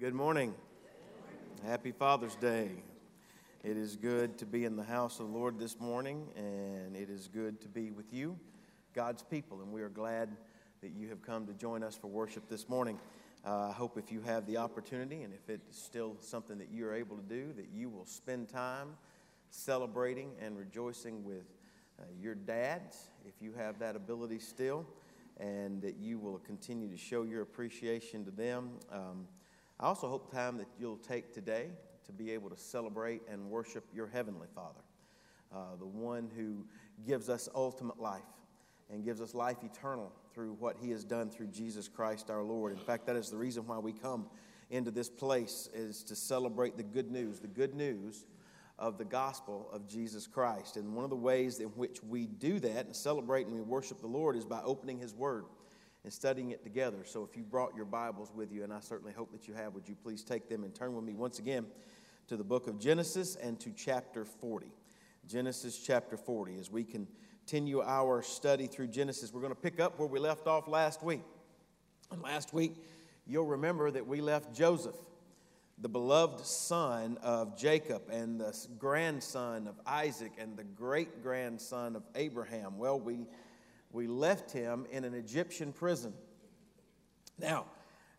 Good morning. Happy Father's Day. It is good to be in the house of the Lord this morning, and it is good to be with you, God's people, and we are glad that you have come to join us for worship this morning. Uh, I hope if you have the opportunity, and if it's still something that you're able to do, that you will spend time celebrating and rejoicing with uh, your dads, if you have that ability still, and that you will continue to show your appreciation to them. Um, I also hope time that you'll take today to be able to celebrate and worship your Heavenly Father, uh, the one who gives us ultimate life and gives us life eternal through what He has done through Jesus Christ our Lord. In fact, that is the reason why we come into this place is to celebrate the good news, the good news of the gospel of Jesus Christ. And one of the ways in which we do that and celebrate and we worship the Lord is by opening His Word and studying it together. So if you brought your Bibles with you, and I certainly hope that you have, would you please take them and turn with me once again to the book of Genesis and to chapter 40. Genesis chapter 40. As we continue our study through Genesis, we're going to pick up where we left off last week. And last week, you'll remember that we left Joseph, the beloved son of Jacob and the grandson of Isaac and the great grandson of Abraham. Well, we we left him in an Egyptian prison. Now,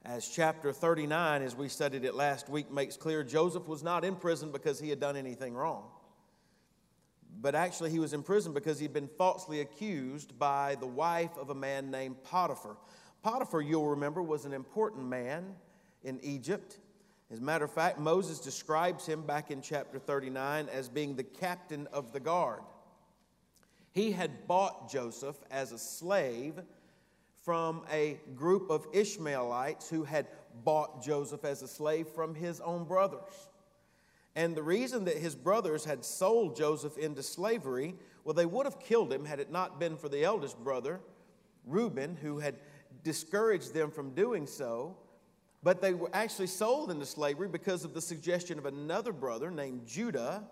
as chapter 39, as we studied it last week, makes clear, Joseph was not in prison because he had done anything wrong. But actually, he was in prison because he'd been falsely accused by the wife of a man named Potiphar. Potiphar, you'll remember, was an important man in Egypt. As a matter of fact, Moses describes him back in chapter 39 as being the captain of the guard. He had bought Joseph as a slave from a group of Ishmaelites who had bought Joseph as a slave from his own brothers. And the reason that his brothers had sold Joseph into slavery, well, they would have killed him had it not been for the eldest brother, Reuben, who had discouraged them from doing so. But they were actually sold into slavery because of the suggestion of another brother named Judah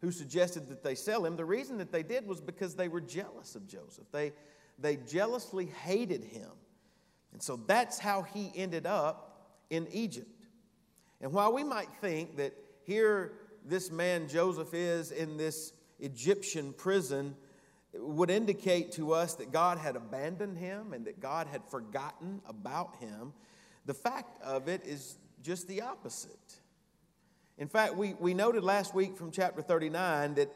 who suggested that they sell him. The reason that they did was because they were jealous of Joseph. They, they jealously hated him. And so that's how he ended up in Egypt. And while we might think that here this man Joseph is in this Egyptian prison, would indicate to us that God had abandoned him and that God had forgotten about him. The fact of it is just the opposite. In fact, we, we noted last week from chapter 39 that,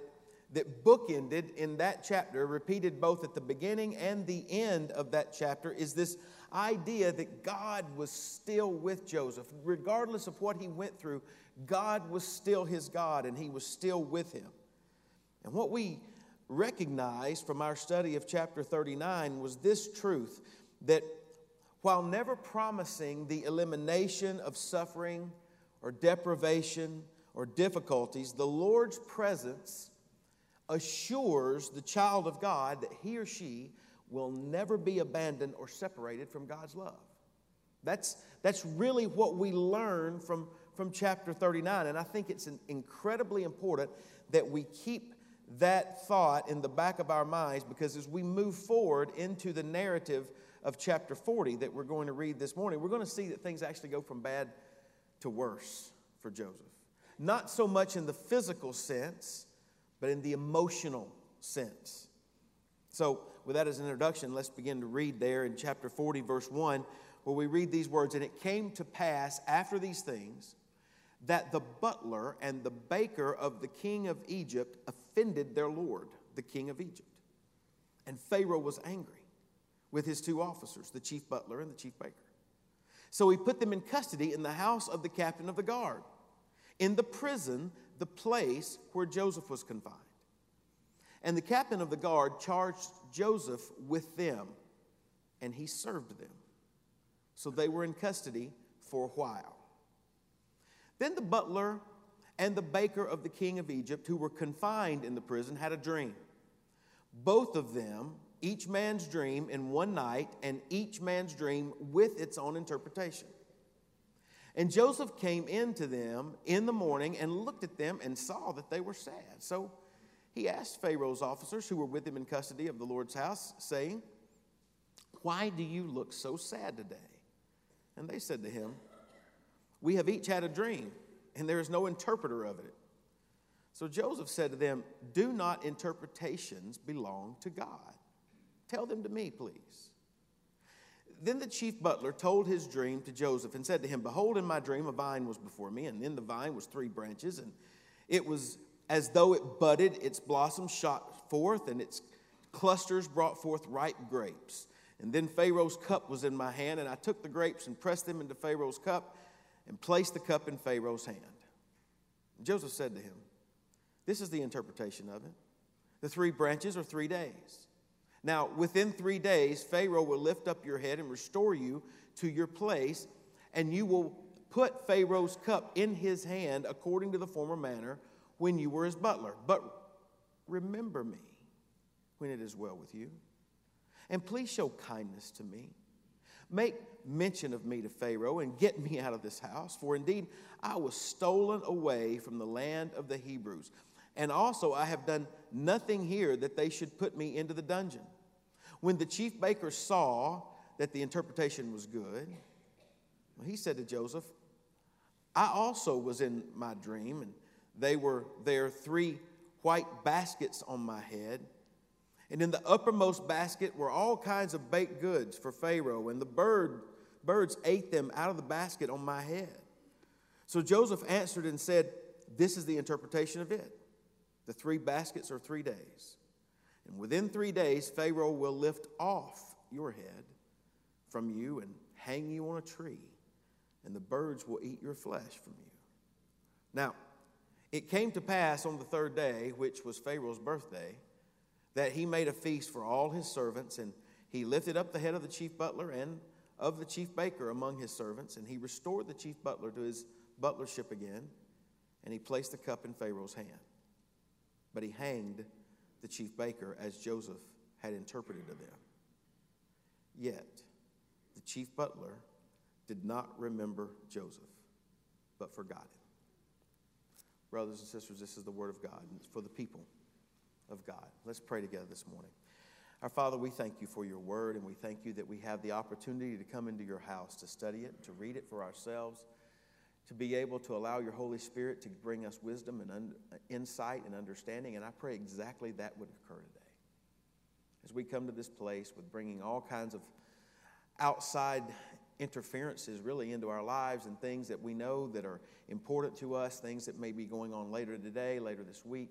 that bookended in that chapter, repeated both at the beginning and the end of that chapter, is this idea that God was still with Joseph. Regardless of what he went through, God was still his God and he was still with him. And what we recognized from our study of chapter 39 was this truth that while never promising the elimination of suffering, or deprivation or difficulties, the Lord's presence assures the child of God that he or she will never be abandoned or separated from God's love. That's, that's really what we learn from, from chapter 39. And I think it's incredibly important that we keep that thought in the back of our minds because as we move forward into the narrative of chapter 40 that we're going to read this morning, we're going to see that things actually go from bad to worse for Joseph. Not so much in the physical sense, but in the emotional sense. So, with that as an introduction, let's begin to read there in chapter 40, verse 1, where we read these words And it came to pass after these things that the butler and the baker of the king of Egypt offended their Lord, the king of Egypt. And Pharaoh was angry with his two officers, the chief butler and the chief baker. So he put them in custody in the house of the captain of the guard, in the prison, the place where Joseph was confined. And the captain of the guard charged Joseph with them, and he served them. So they were in custody for a while. Then the butler and the baker of the king of Egypt, who were confined in the prison, had a dream. Both of them each man's dream in one night, and each man's dream with its own interpretation. And Joseph came in to them in the morning and looked at them and saw that they were sad. So he asked Pharaoh's officers who were with him in custody of the Lord's house, saying, Why do you look so sad today? And they said to him, We have each had a dream, and there is no interpreter of it. So Joseph said to them, Do not interpretations belong to God? Tell them to me, please. Then the chief butler told his dream to Joseph and said to him, Behold, in my dream a vine was before me, and in the vine was three branches, and it was as though it budded, its blossoms shot forth, and its clusters brought forth ripe grapes. And then Pharaoh's cup was in my hand, and I took the grapes and pressed them into Pharaoh's cup and placed the cup in Pharaoh's hand. And Joseph said to him, This is the interpretation of it. The three branches are three days. Now, within three days, Pharaoh will lift up your head and restore you to your place, and you will put Pharaoh's cup in his hand according to the former manner when you were his butler. But remember me when it is well with you. And please show kindness to me. Make mention of me to Pharaoh and get me out of this house, for indeed I was stolen away from the land of the Hebrews. And also I have done nothing here that they should put me into the dungeon. When the chief baker saw that the interpretation was good, he said to Joseph, I also was in my dream, and they were there three white baskets on my head. And in the uppermost basket were all kinds of baked goods for Pharaoh, and the bird, birds ate them out of the basket on my head. So Joseph answered and said, This is the interpretation of it. The three baskets are three days. And within three days, Pharaoh will lift off your head from you and hang you on a tree, and the birds will eat your flesh from you. Now, it came to pass on the third day, which was Pharaoh's birthday, that he made a feast for all his servants, and he lifted up the head of the chief butler and of the chief baker among his servants, and he restored the chief butler to his butlership again, and he placed the cup in Pharaoh's hand. But he hanged the chief baker, as Joseph had interpreted to them. Yet the chief butler did not remember Joseph, but forgot him. Brothers and sisters, this is the word of God for the people of God. Let's pray together this morning. Our Father, we thank you for your word, and we thank you that we have the opportunity to come into your house to study it, to read it for ourselves to be able to allow your Holy Spirit to bring us wisdom and un- insight and understanding. And I pray exactly that would occur today. As we come to this place with bringing all kinds of outside interferences really into our lives and things that we know that are important to us, things that may be going on later today, later this week.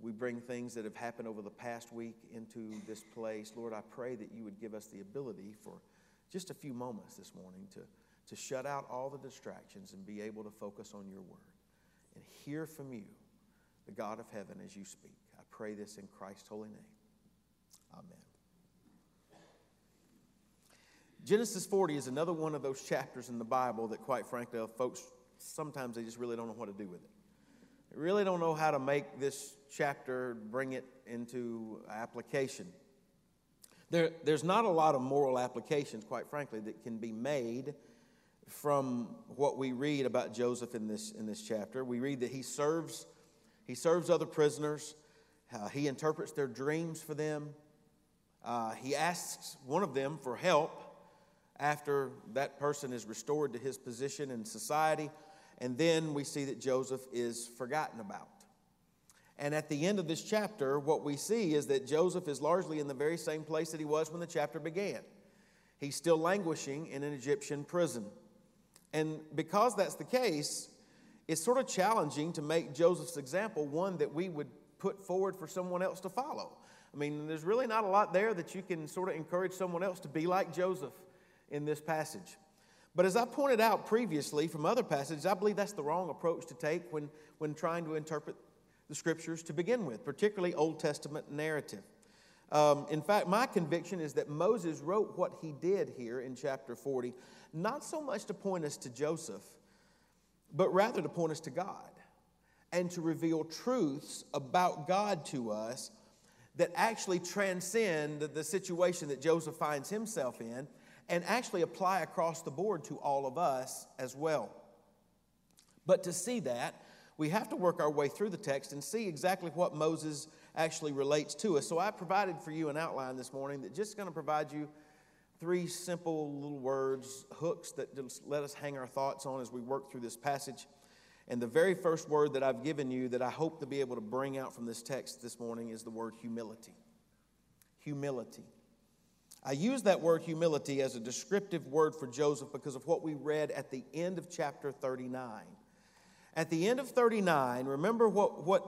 We bring things that have happened over the past week into this place. Lord, I pray that you would give us the ability for just a few moments this morning to to shut out all the distractions and be able to focus on your word and hear from you, the God of heaven, as you speak. I pray this in Christ's holy name. Amen. Genesis 40 is another one of those chapters in the Bible that, quite frankly, folks sometimes they just really don't know what to do with it. They really don't know how to make this chapter bring it into application. There, there's not a lot of moral applications, quite frankly, that can be made from what we read about Joseph in this, in this chapter. We read that he serves, he serves other prisoners, uh, he interprets their dreams for them. Uh, he asks one of them for help after that person is restored to his position in society. And then we see that Joseph is forgotten about. And at the end of this chapter, what we see is that Joseph is largely in the very same place that he was when the chapter began. He's still languishing in an Egyptian prison. And because that's the case, it's sort of challenging to make Joseph's example one that we would put forward for someone else to follow. I mean, there's really not a lot there that you can sort of encourage someone else to be like Joseph in this passage. But as I pointed out previously from other passages, I believe that's the wrong approach to take when, when trying to interpret the scriptures to begin with, particularly Old Testament narrative. Um, in fact, my conviction is that Moses wrote what he did here in chapter 40 not so much to point us to Joseph, but rather to point us to God and to reveal truths about God to us that actually transcend the situation that Joseph finds himself in and actually apply across the board to all of us as well. But to see that, we have to work our way through the text and see exactly what Moses actually relates to us. So I provided for you an outline this morning that just going to provide you three simple little words, hooks that let us hang our thoughts on as we work through this passage. And the very first word that I've given you that I hope to be able to bring out from this text this morning is the word humility. Humility. I use that word humility as a descriptive word for Joseph because of what we read at the end of chapter 39. At the end of 39, remember what, what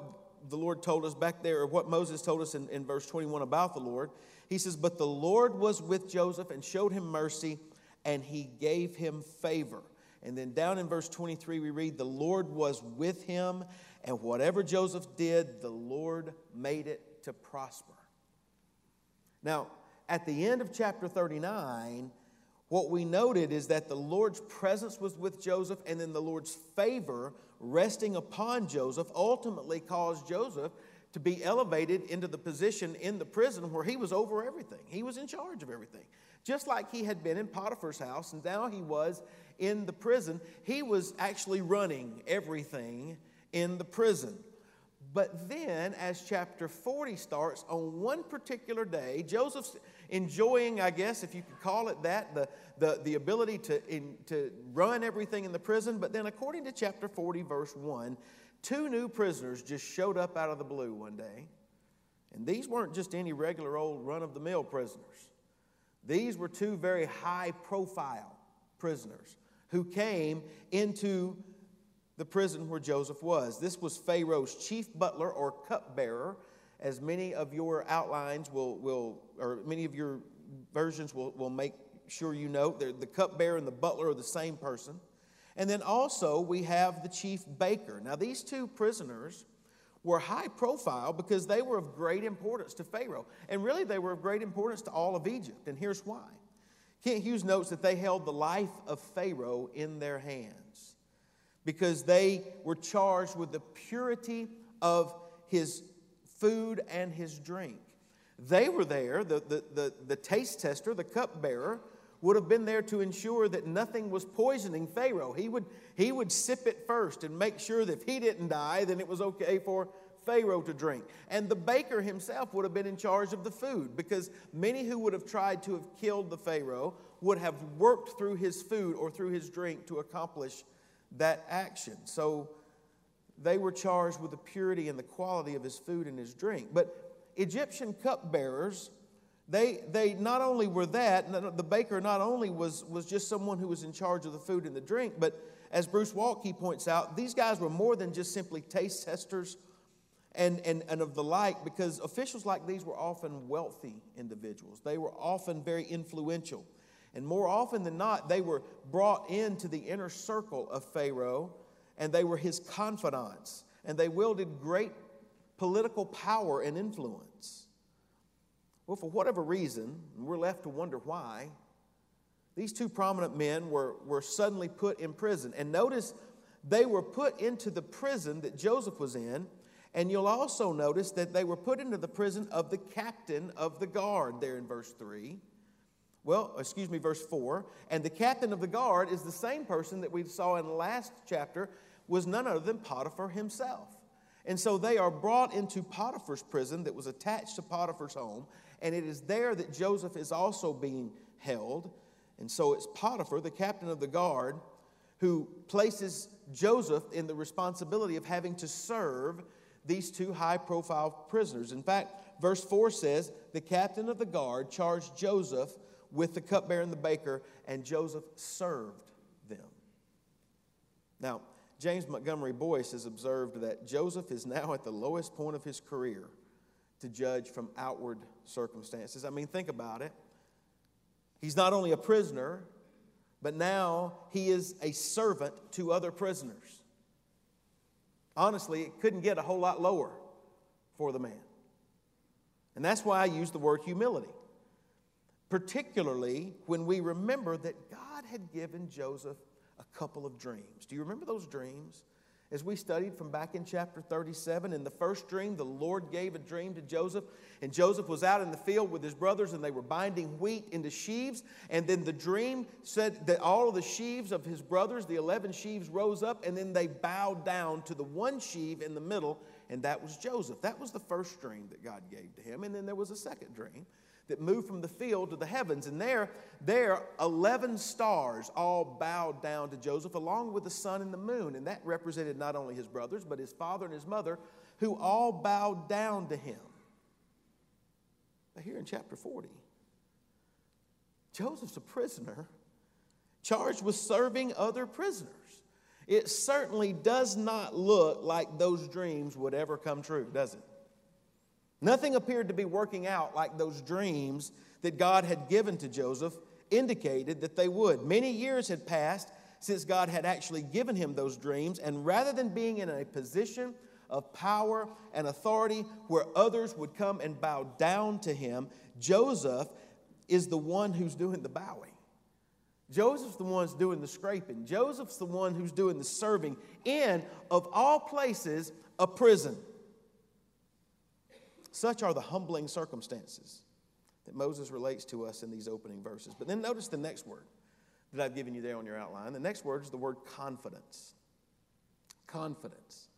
the Lord told us back there, or what Moses told us in, in verse 21 about the Lord. He says, But the Lord was with Joseph and showed him mercy, and he gave him favor. And then down in verse 23, we read, The Lord was with him, and whatever Joseph did, the Lord made it to prosper. Now, at the end of chapter 39, what we noted is that the Lord's presence was with Joseph, and then the Lord's favor resting upon Joseph ultimately caused Joseph to be elevated into the position in the prison where he was over everything. He was in charge of everything. Just like he had been in Potiphar's house, and now he was in the prison, he was actually running everything in the prison. But then, as chapter 40 starts, on one particular day, Joseph's enjoying, I guess, if you could call it that, the, the, the ability to, in, to run everything in the prison. But then, according to chapter 40, verse 1, two new prisoners just showed up out of the blue one day. And these weren't just any regular old run of the mill prisoners, these were two very high profile prisoners who came into the prison where Joseph was. This was Pharaoh's chief butler or cupbearer, as many of your outlines will, will or many of your versions will, will make sure you know. The cupbearer and the butler are the same person. And then also we have the chief baker. Now, these two prisoners were high profile because they were of great importance to Pharaoh. And really, they were of great importance to all of Egypt. And here's why Kent Hughes notes that they held the life of Pharaoh in their hands because they were charged with the purity of his food and his drink. They were there, the, the, the, the taste tester, the cupbearer, would have been there to ensure that nothing was poisoning Pharaoh. He would, he would sip it first and make sure that if he didn't die, then it was okay for Pharaoh to drink. And the baker himself would have been in charge of the food because many who would have tried to have killed the Pharaoh would have worked through his food or through his drink to accomplish that action. So they were charged with the purity and the quality of his food and his drink. But Egyptian cupbearers, they, they not only were that, the baker not only was, was just someone who was in charge of the food and the drink, but as Bruce Waltke points out, these guys were more than just simply taste testers and, and, and of the like, because officials like these were often wealthy individuals. They were often very influential. And more often than not, they were brought into the inner circle of Pharaoh and they were his confidants. And they wielded great political power and influence. Well, for whatever reason, we're left to wonder why, these two prominent men were, were suddenly put in prison. And notice they were put into the prison that Joseph was in and you'll also notice that they were put into the prison of the captain of the guard there in verse 3. Well, excuse me, verse 4. And the captain of the guard is the same person that we saw in the last chapter, was none other than Potiphar himself. And so they are brought into Potiphar's prison that was attached to Potiphar's home, and it is there that Joseph is also being held. And so it's Potiphar, the captain of the guard, who places Joseph in the responsibility of having to serve these two high profile prisoners. In fact, verse 4 says, The captain of the guard charged Joseph with the cupbearer and the baker, and Joseph served them. Now, James Montgomery Boice has observed that Joseph is now at the lowest point of his career to judge from outward circumstances. I mean, think about it. He's not only a prisoner, but now he is a servant to other prisoners. Honestly, it couldn't get a whole lot lower for the man. And that's why I use the word humility, particularly when we remember that God had given Joseph a couple of dreams. Do you remember those dreams? As we studied from back in chapter 37, in the first dream, the Lord gave a dream to Joseph, and Joseph was out in the field with his brothers, and they were binding wheat into sheaves. And then the dream said that all of the sheaves of his brothers, the 11 sheaves, rose up, and then they bowed down to the one sheave in the middle, and that was Joseph. That was the first dream that God gave to him. And then there was a second dream that moved from the field to the heavens. And there, there, 11 stars all bowed down to Joseph, along with the sun and the moon. And that represented not only his brothers, but his father and his mother, who all bowed down to him. But here in chapter 40, Joseph's a prisoner charged with serving other prisoners. It certainly does not look like those dreams would ever come true, does it? Nothing appeared to be working out like those dreams that God had given to Joseph indicated that they would. Many years had passed since God had actually given him those dreams, and rather than being in a position of power and authority where others would come and bow down to him, Joseph is the one who's doing the bowing. Joseph's the one who's doing the scraping. Joseph's the one who's doing the serving in, of all places, a prison. Such are the humbling circumstances that Moses relates to us in these opening verses. But then notice the next word that I've given you there on your outline. The next word is the word confidence. Confidence.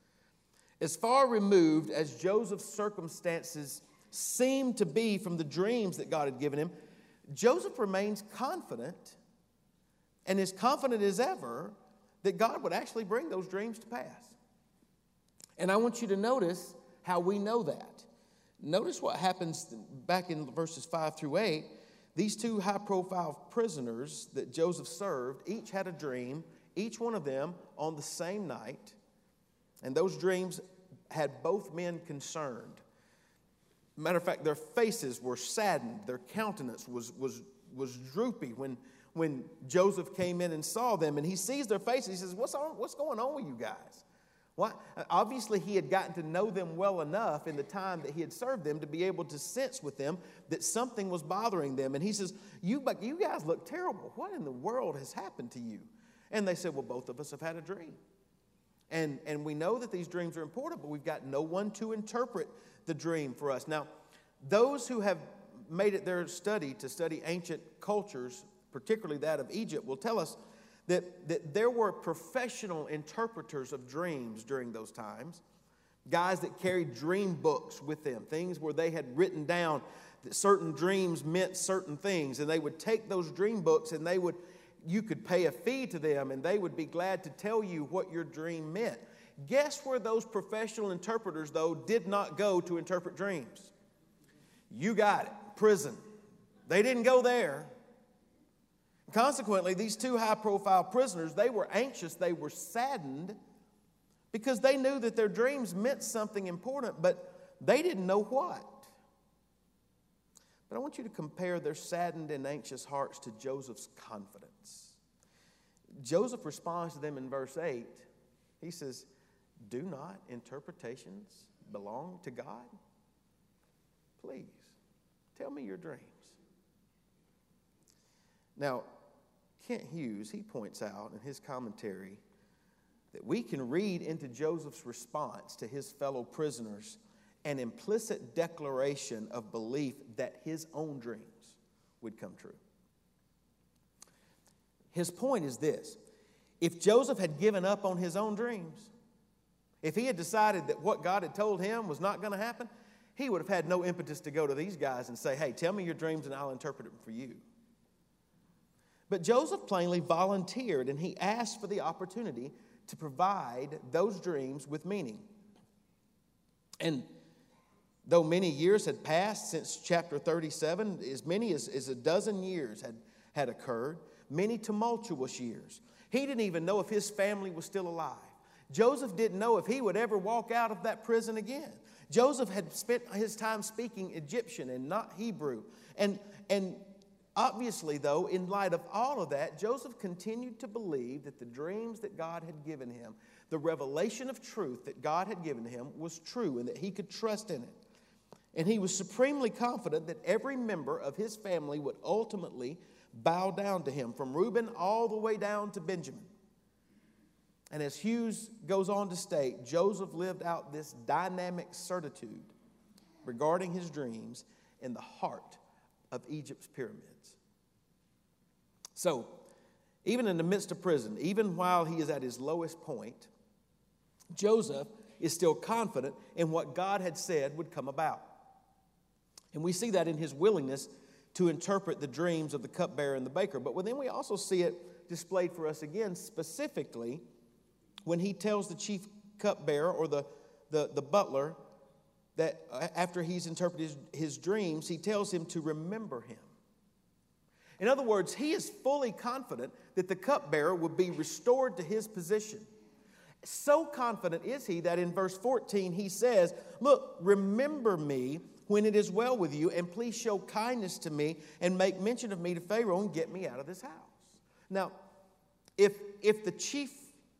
As far removed as Joseph's circumstances seem to be from the dreams that God had given him, Joseph remains confident and as confident as ever that God would actually bring those dreams to pass. And I want you to notice how we know that. Notice what happens back in verses 5 through 8. These two high profile prisoners that Joseph served each had a dream, each one of them on the same night. And those dreams had both men concerned. Matter of fact, their faces were saddened, their countenance was, was, was droopy when, when Joseph came in and saw them. And he sees their faces. He says, What's, on, what's going on with you guys? Obviously, he had gotten to know them well enough in the time that he had served them to be able to sense with them that something was bothering them. And he says, you, you guys look terrible. What in the world has happened to you? And they said, Well, both of us have had a dream. And, and we know that these dreams are important, but we've got no one to interpret the dream for us. Now, those who have made it their study to study ancient cultures, particularly that of Egypt, will tell us that, that there were professional interpreters of dreams during those times, guys that carried dream books with them, things where they had written down that certain dreams meant certain things, and they would take those dream books and they would, you could pay a fee to them, and they would be glad to tell you what your dream meant. Guess where those professional interpreters, though, did not go to interpret dreams? You got it, prison. They didn't go there. Consequently, these two high profile prisoners, they were anxious, they were saddened because they knew that their dreams meant something important, but they didn't know what. But I want you to compare their saddened and anxious hearts to Joseph's confidence. Joseph responds to them in verse 8. He says, Do not interpretations belong to God? Please, tell me your dreams. Now, Kent Hughes, he points out in his commentary that we can read into Joseph's response to his fellow prisoners an implicit declaration of belief that his own dreams would come true. His point is this if Joseph had given up on his own dreams, if he had decided that what God had told him was not going to happen, he would have had no impetus to go to these guys and say, Hey, tell me your dreams and I'll interpret them for you. But Joseph plainly volunteered and he asked for the opportunity to provide those dreams with meaning. And though many years had passed since chapter 37, as many as, as a dozen years had, had occurred, many tumultuous years. He didn't even know if his family was still alive. Joseph didn't know if he would ever walk out of that prison again. Joseph had spent his time speaking Egyptian and not Hebrew. And, and Obviously, though, in light of all of that, Joseph continued to believe that the dreams that God had given him, the revelation of truth that God had given him, was true and that he could trust in it. And he was supremely confident that every member of his family would ultimately bow down to him, from Reuben all the way down to Benjamin. And as Hughes goes on to state, Joseph lived out this dynamic certitude regarding his dreams in the heart of Egypt's pyramids. So, even in the midst of prison, even while he is at his lowest point, Joseph is still confident in what God had said would come about. And we see that in his willingness to interpret the dreams of the cupbearer and the baker. But then we also see it displayed for us again, specifically when he tells the chief cupbearer or the, the, the butler that uh, after he's interpreted his, his dreams, he tells him to remember him. In other words, he is fully confident that the cupbearer will be restored to his position. So confident is he that in verse 14 he says, Look, remember me when it is well with you, and please show kindness to me and make mention of me to Pharaoh and get me out of this house. Now, if, if the chief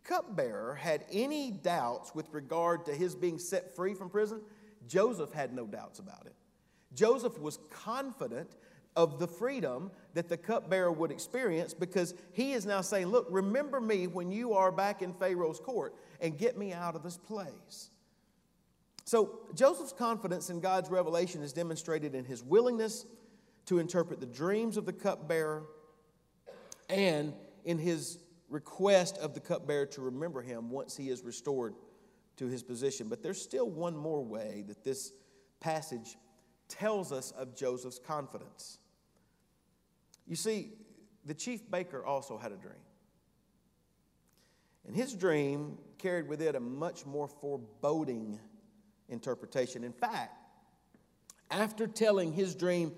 cupbearer had any doubts with regard to his being set free from prison, Joseph had no doubts about it. Joseph was confident of the freedom that the cupbearer would experience because he is now saying, Look, remember me when you are back in Pharaoh's court and get me out of this place. So, Joseph's confidence in God's revelation is demonstrated in his willingness to interpret the dreams of the cupbearer and in his request of the cupbearer to remember him once he is restored to his position. But there's still one more way that this passage tells us of Joseph's confidence. You see, the chief baker also had a dream. And his dream carried with it a much more foreboding interpretation. In fact, after telling his dream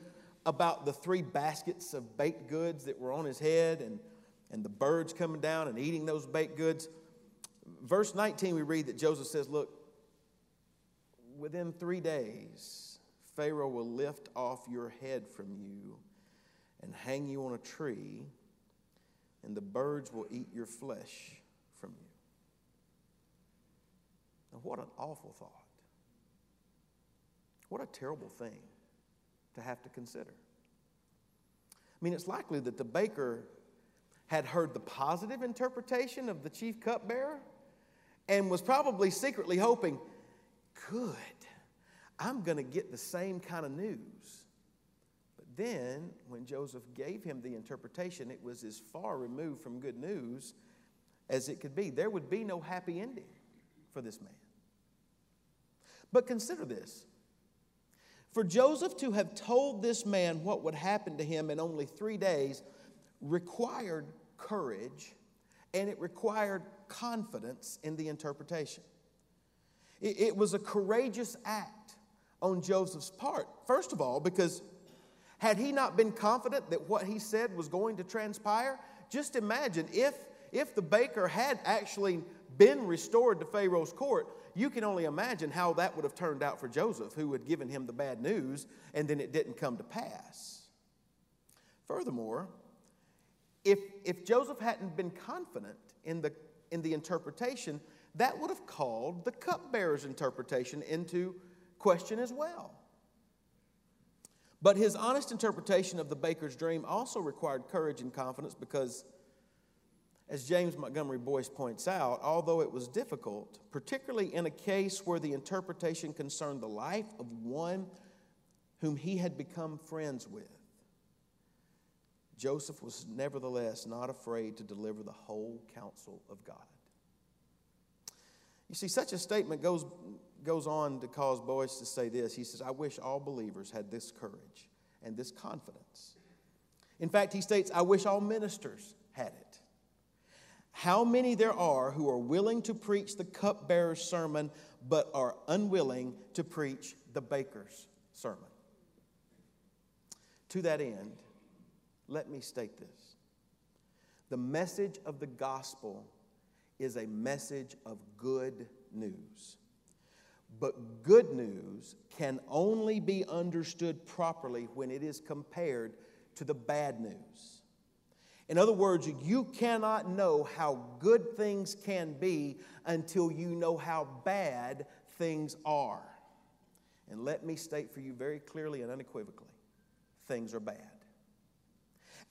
about the three baskets of baked goods that were on his head and, and the birds coming down and eating those baked goods, verse 19 we read that Joseph says, Look, within three days, Pharaoh will lift off your head from you and hang you on a tree, and the birds will eat your flesh from you. Now, what an awful thought. What a terrible thing to have to consider. I mean, it's likely that the baker had heard the positive interpretation of the chief cupbearer and was probably secretly hoping, good, I'm going to get the same kind of news But then, when Joseph gave him the interpretation, it was as far removed from good news as it could be. There would be no happy ending for this man. But consider this for Joseph to have told this man what would happen to him in only three days required courage and it required confidence in the interpretation. It, it was a courageous act on Joseph's part, first of all, because had he not been confident that what he said was going to transpire, just imagine if, if the baker had actually been restored to Pharaoh's court, you can only imagine how that would have turned out for Joseph, who had given him the bad news and then it didn't come to pass. Furthermore, if, if Joseph hadn't been confident in the, in the interpretation, that would have called the cupbearer's interpretation into question as well. But his honest interpretation of the baker's dream also required courage and confidence because, as James Montgomery Boice points out, although it was difficult, particularly in a case where the interpretation concerned the life of one whom he had become friends with, Joseph was nevertheless not afraid to deliver the whole counsel of God. You see, such a statement goes goes on to cause Boice to say this. He says, I wish all believers had this courage and this confidence. In fact, he states, I wish all ministers had it. How many there are who are willing to preach the cupbearer's sermon, but are unwilling to preach the baker's sermon? To that end, let me state this the message of the gospel is a message of good news. But good news can only be understood properly when it is compared to the bad news. In other words, you cannot know how good things can be until you know how bad things are. And let me state for you very clearly and unequivocally things are bad.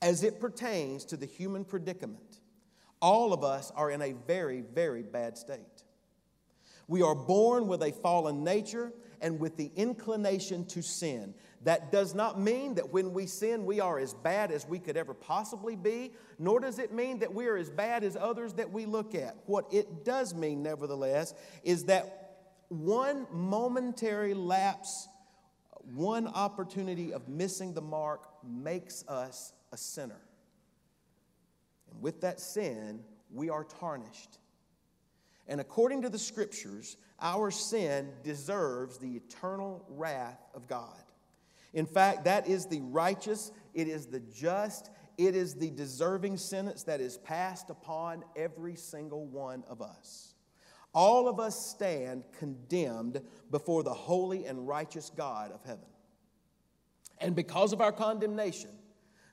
As it pertains to the human predicament, all of us are in a very, very bad state. We are born with a fallen nature and with the inclination to sin. That does not mean that when we sin, we are as bad as we could ever possibly be, nor does it mean that we are as bad as others that we look at. What it does mean, nevertheless, is that one momentary lapse one opportunity of missing the mark makes us a sinner. And with that sin, we are tarnished. And according to the scriptures, our sin deserves the eternal wrath of God. In fact, that is the righteous, it is the just, it is the deserving sentence that is passed upon every single one of us. All of us stand condemned before the holy and righteous God of heaven. And because of our condemnation,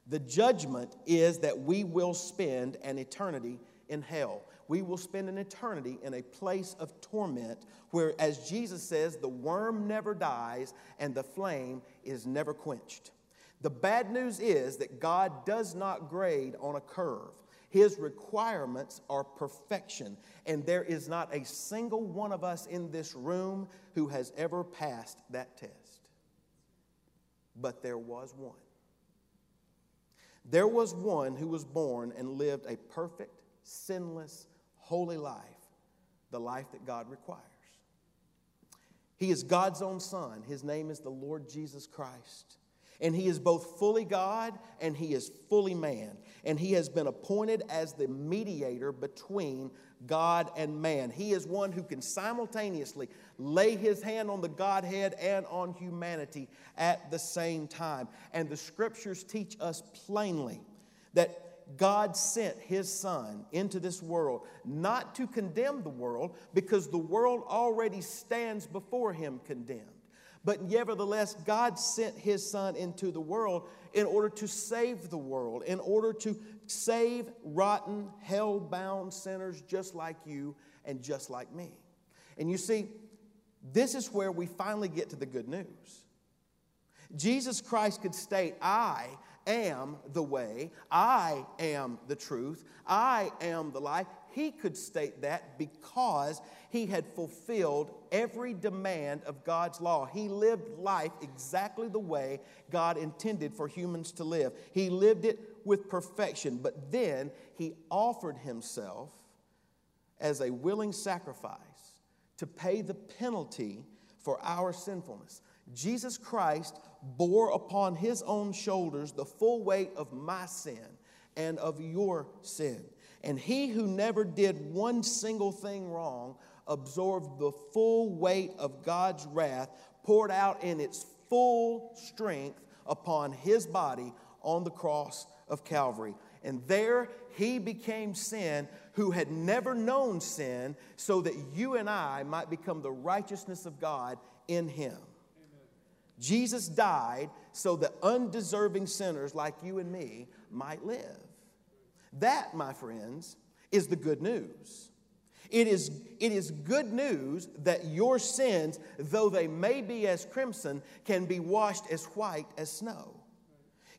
the judgment is that we will spend an eternity in hell. We will spend an eternity in a place of torment where, as Jesus says, the worm never dies and the flame is never quenched. The bad news is that God does not grade on a curve. His requirements are perfection, and there is not a single one of us in this room who has ever passed that test. But there was one. There was one who was born and lived a perfect, sinless, holy life, the life that God requires. He is God's own Son. His name is the Lord Jesus Christ. And he is both fully God and he is fully man. And he has been appointed as the mediator between God and man. He is one who can simultaneously lay his hand on the Godhead and on humanity at the same time. And the scriptures teach us plainly that God sent his son into this world not to condemn the world because the world already stands before him condemned. But nevertheless, God sent his son into the world in order to save the world, in order to save rotten, hell bound sinners just like you and just like me. And you see, this is where we finally get to the good news. Jesus Christ could state, I am the way, I am the truth, I am the life. He could state that because he had fulfilled every demand of God's law. He lived life exactly the way God intended for humans to live. He lived it with perfection, but then he offered himself as a willing sacrifice to pay the penalty for our sinfulness. Jesus Christ bore upon his own shoulders the full weight of my sin and of your sin. And he who never did one single thing wrong absorbed the full weight of God's wrath poured out in its full strength upon his body on the cross of Calvary. And there he became sin who had never known sin, so that you and I might become the righteousness of God in him. Jesus died so that undeserving sinners like you and me might live. That, my friends, is the good news. It is, it is good news that your sins, though they may be as crimson, can be washed as white as snow.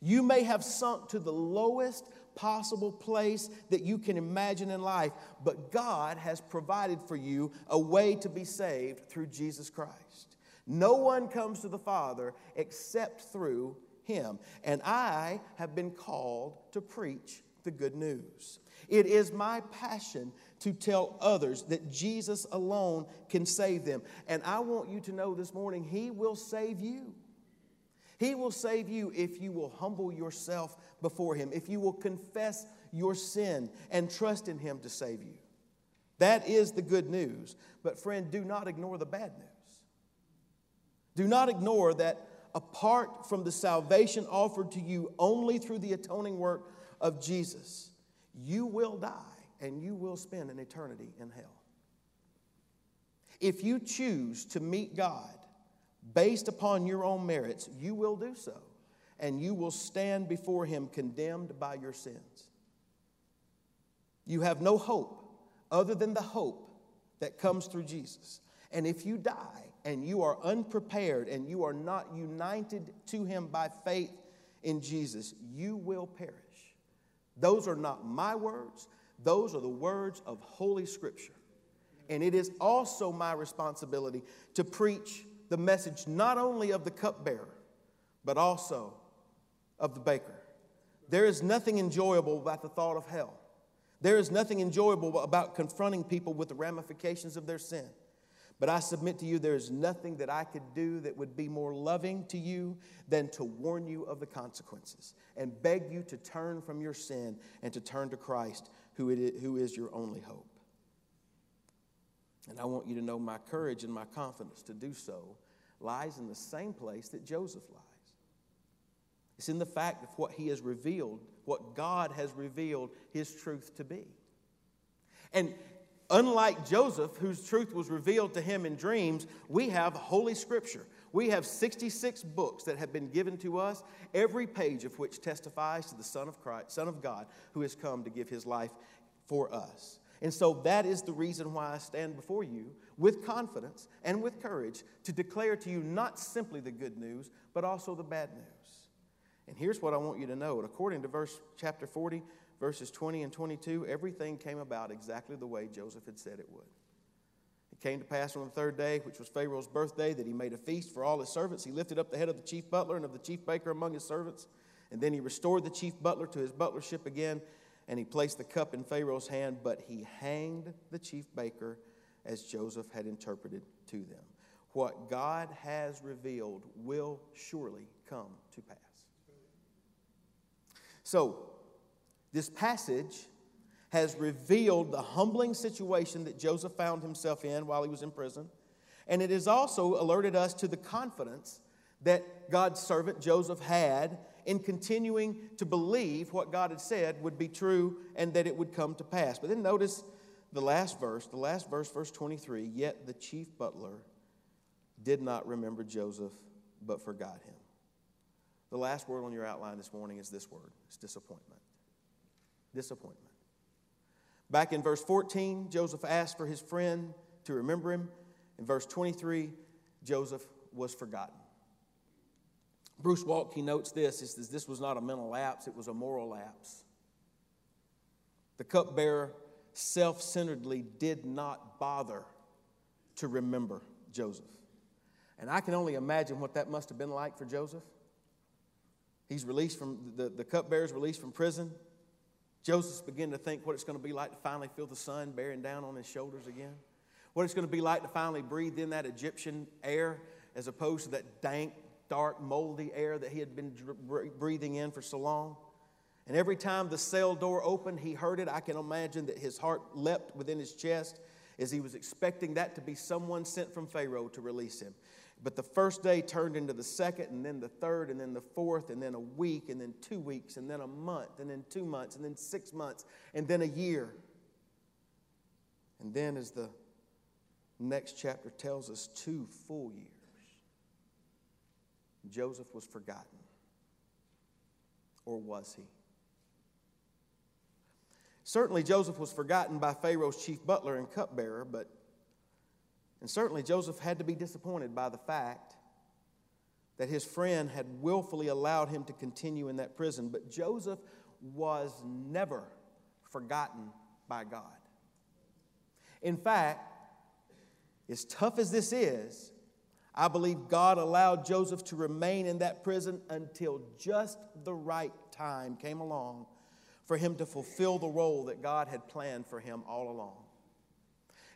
You may have sunk to the lowest possible place that you can imagine in life, but God has provided for you a way to be saved through Jesus Christ. No one comes to the Father except through him. And I have been called to preach the good news. It is my passion to tell others that Jesus alone can save them. And I want you to know this morning, He will save you. He will save you if you will humble yourself before Him, if you will confess your sin and trust in Him to save you. That is the good news. But, friend, do not ignore the bad news. Do not ignore that apart from the salvation offered to you only through the atoning work of Jesus, you will die and you will spend an eternity in hell. If you choose to meet God based upon your own merits, you will do so, and you will stand before Him condemned by your sins. You have no hope other than the hope that comes through Jesus. And if you die and you are unprepared and you are not united to Him by faith in Jesus, you will perish. Those are not my words, those are the words of Holy Scripture. And it is also my responsibility to preach the message not only of the cupbearer, but also of the baker. There is nothing enjoyable about the thought of hell. There is nothing enjoyable about confronting people with the ramifications of their sin. But I submit to you, there is nothing that I could do that would be more loving to you than to warn you of the consequences and beg you to turn from your sin and to turn to Christ, who, is, who is your only hope. And I want you to know my courage and my confidence to do so lies in the same place that Joseph lies. It's in the fact of what he has revealed, what God has revealed his truth to be. And unlike Joseph, whose truth was revealed to him in dreams, we have Holy Scripture. We have 66 books that have been given to us, every page of which testifies to the Son of Christ, Son of God, who has come to give his life for us. And so that is the reason why I stand before you with confidence and with courage to declare to you not simply the good news, but also the bad news. And here's what I want you to know. According to verse chapter 40, verses 20 and 22, everything came about exactly the way Joseph had said it would. It came to pass on the third day, which was Pharaoh's birthday, that he made a feast for all his servants. He lifted up the head of the chief butler and of the chief baker among his servants. And then he restored the chief butler to his butlership again, and he placed the cup in Pharaoh's hand, but he hanged the chief baker as Joseph had interpreted to them. What God has revealed will surely come to pass. So, this passage has revealed the humbling situation that Joseph found himself in while he was in prison. And it has also alerted us to the confidence that God's servant Joseph had in continuing to believe what God had said would be true and that it would come to pass. But then notice the last verse, the last verse, verse 23 Yet the chief butler did not remember Joseph, but forgot him. The last word on your outline this morning is this word it's disappointment. Disappointment. Back in verse 14, Joseph asked for his friend to remember him. In verse 23, Joseph was forgotten. Bruce Waltke notes this he says, This was not a mental lapse, it was a moral lapse. The cupbearer self centeredly did not bother to remember Joseph. And I can only imagine what that must have been like for Joseph. He's released from, the, the cupbearer's released from prison. Joseph's beginning to think what it's going to be like to finally feel the sun bearing down on his shoulders again. What it's going to be like to finally breathe in that Egyptian air as opposed to that dank, dark, moldy air that he had been breathing in for so long. And every time the cell door opened, he heard it. I can imagine that his heart leapt within his chest as he was expecting that to be someone sent from Pharaoh to release him. But the first day turned into the second, and then the third, and then the fourth, and then a week, and then two weeks, and then a month, and then two months, and then six months, and then a year. And then, as the next chapter tells us, two full years, Joseph was forgotten. Or was he? Certainly, Joseph was forgotten by Pharaoh's chief butler and cupbearer, but and certainly Joseph had to be disappointed by the fact that his friend had willfully allowed him to continue in that prison. But Joseph was never forgotten by God. In fact, as tough as this is, I believe God allowed Joseph to remain in that prison until just the right time came along for him to fulfill the role that God had planned for him all along.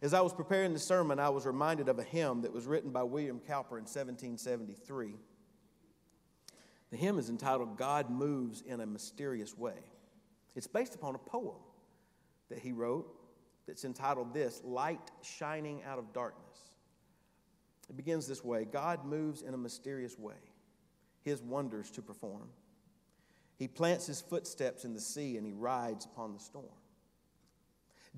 As I was preparing the sermon, I was reminded of a hymn that was written by William Cowper in 1773. The hymn is entitled God Moves in a Mysterious Way. It's based upon a poem that he wrote that's entitled This Light Shining Out of Darkness. It begins this way God moves in a mysterious way, his wonders to perform. He plants his footsteps in the sea and he rides upon the storm.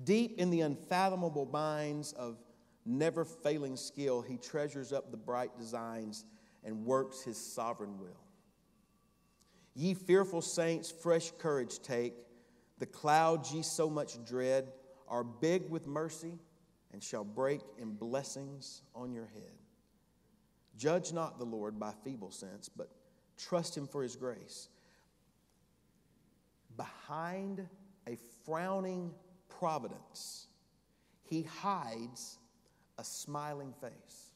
Deep in the unfathomable minds of never failing skill, he treasures up the bright designs and works his sovereign will. Ye fearful saints, fresh courage take. The clouds ye so much dread are big with mercy and shall break in blessings on your head. Judge not the Lord by feeble sense, but trust him for his grace. Behind a frowning providence, he hides a smiling face.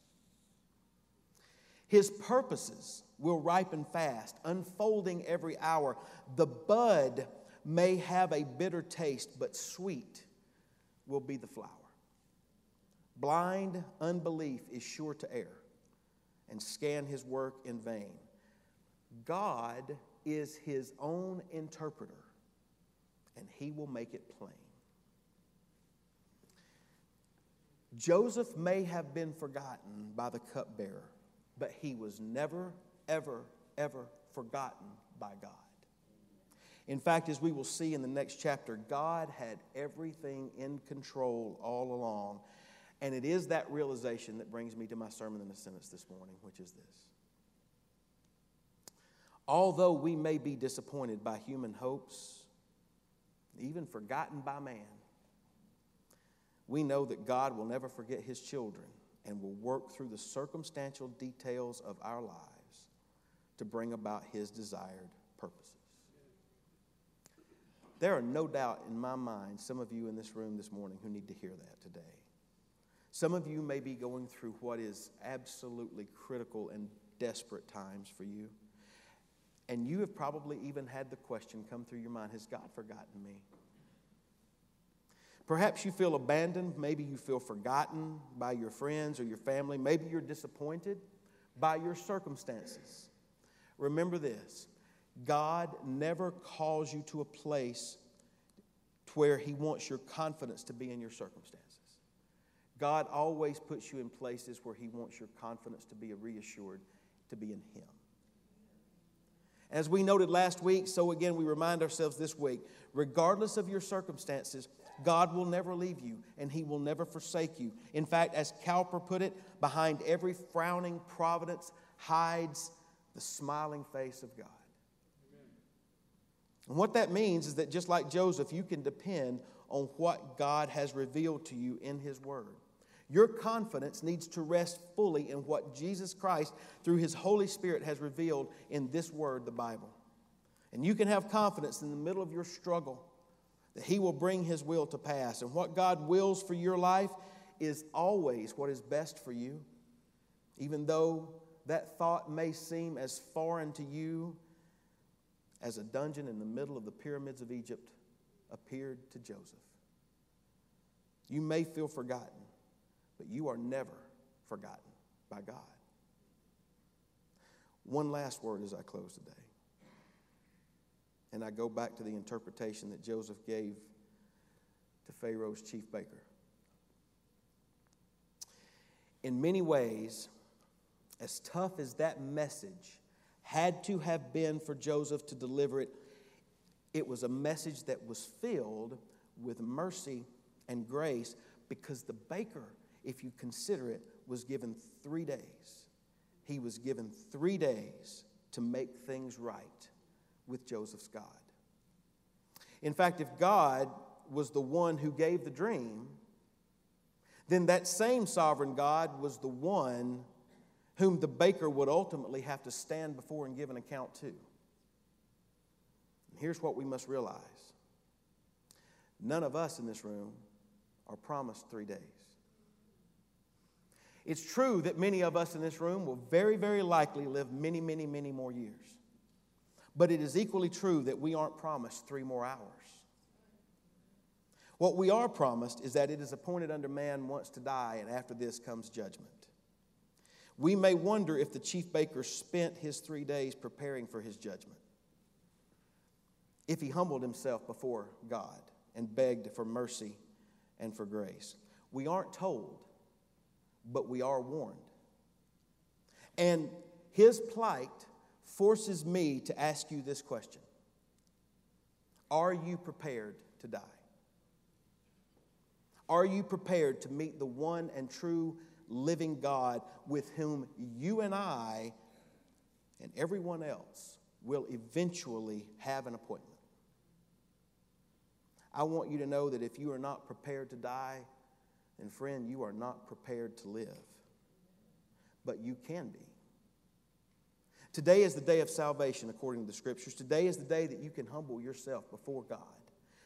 His purposes will ripen fast, unfolding every hour. The bud may have a bitter taste, but sweet will be the flower. Blind unbelief is sure to err and scan his work in vain. God is his own interpreter, and he will make it plain. Joseph may have been forgotten by the cupbearer, but he was never, ever, ever forgotten by God. In fact, as we will see in the next chapter, God had everything in control all along. And it is that realization that brings me to my sermon in a sentence this morning, which is this. Although we may be disappointed by human hopes, even forgotten by man, we know that God will never forget his children and will work through the circumstantial details of our lives to bring about his desired purposes. There are no doubt in my mind some of you in this room this morning who need to hear that today. Some of you may be going through what is absolutely critical and desperate times for you. And you have probably even had the question come through your mind Has God forgotten me? Perhaps you feel abandoned. Maybe you feel forgotten by your friends or your family. Maybe you're disappointed by your circumstances. Remember this God never calls you to a place where He wants your confidence to be in your circumstances. God always puts you in places where He wants your confidence to be reassured, to be in Him. As we noted last week, so again we remind ourselves this week regardless of your circumstances, God will never leave you and He will never forsake you. In fact, as Cowper put it, behind every frowning providence hides the smiling face of God. And what that means is that just like Joseph, you can depend on what God has revealed to you in His Word. Your confidence needs to rest fully in what Jesus Christ, through His Holy Spirit, has revealed in this Word, the Bible. And you can have confidence in the middle of your struggle that He will bring His will to pass. And what God wills for your life is always what is best for you, even though that thought may seem as foreign to you as a dungeon in the middle of the pyramids of Egypt appeared to Joseph. You may feel forgotten, but you are never forgotten by God. One last word as I close today. And I go back to the interpretation that Joseph gave to Pharaoh's chief baker. In many ways, as tough as that message had to have been for Joseph to deliver it, it was a message that was filled with mercy and grace because the baker, if you consider it, was given three days. He was given three days to make things right with Joseph's God. In fact, if God was the one who gave the dream, then that same sovereign God was the one whom the baker would ultimately have to stand before and give an account to. And here's what we must realize none of us in this room are promised three days. It's true that many of us in this room will very, very likely live many, many, many more years. But it is equally true that we aren't promised three more hours. What we are promised is that it is appointed under man once to die, and after this comes judgment. We may wonder if the chief baker spent his three days preparing for his judgment, if he humbled himself before God and begged for mercy and for grace. We aren't told, but we are warned. And his plight forces me to ask you this question Are you prepared to die? Are you prepared to meet the one and true living God with whom you and I and everyone else will eventually have an appointment. I want you to know that if you are not prepared to die, then, friend, you are not prepared to live. But you can be. Today is the day of salvation, according to the scriptures. Today is the day that you can humble yourself before God.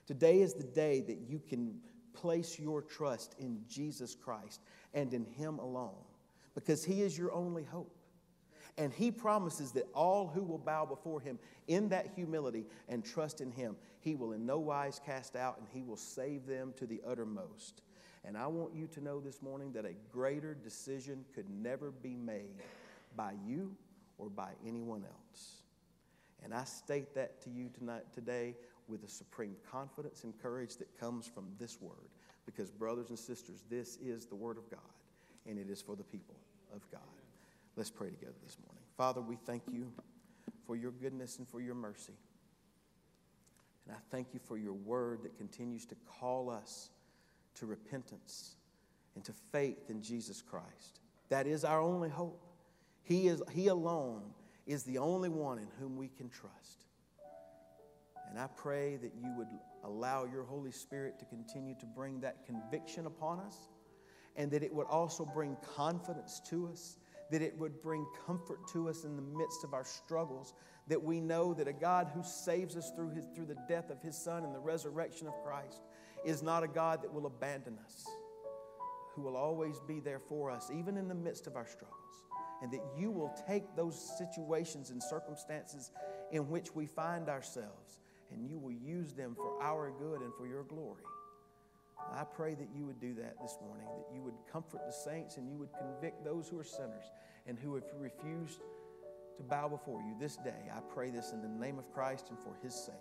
Today is the day that you can place your trust in Jesus Christ and in Him alone because He is your only hope. And He promises that all who will bow before Him in that humility and trust in Him, He will in no wise cast out and He will save them to the uttermost. And I want you to know this morning that a greater decision could never be made by you or by anyone else. And I state that to you tonight, today with a supreme confidence and courage that comes from this word. Because, brothers and sisters, this is the word of God, and it is for the people of God. Let's pray together this morning. Father, we thank you for your goodness and for your mercy. And I thank you for your word that continues to call us to repentance and to faith in Jesus Christ. That is our only hope. He, is, he alone is the only one in whom we can trust. And I pray that you would allow your Holy Spirit to continue to bring that conviction upon us, and that it would also bring confidence to us, that it would bring comfort to us in the midst of our struggles, that we know that a God who saves us through, his, through the death of his Son and the resurrection of Christ is not a God that will abandon us, who will always be there for us, even in the midst of our struggles. And that you will take those situations and circumstances in which we find ourselves and you will use them for our good and for your glory. I pray that you would do that this morning, that you would comfort the saints and you would convict those who are sinners and who have refused to bow before you this day. I pray this in the name of Christ and for his sake.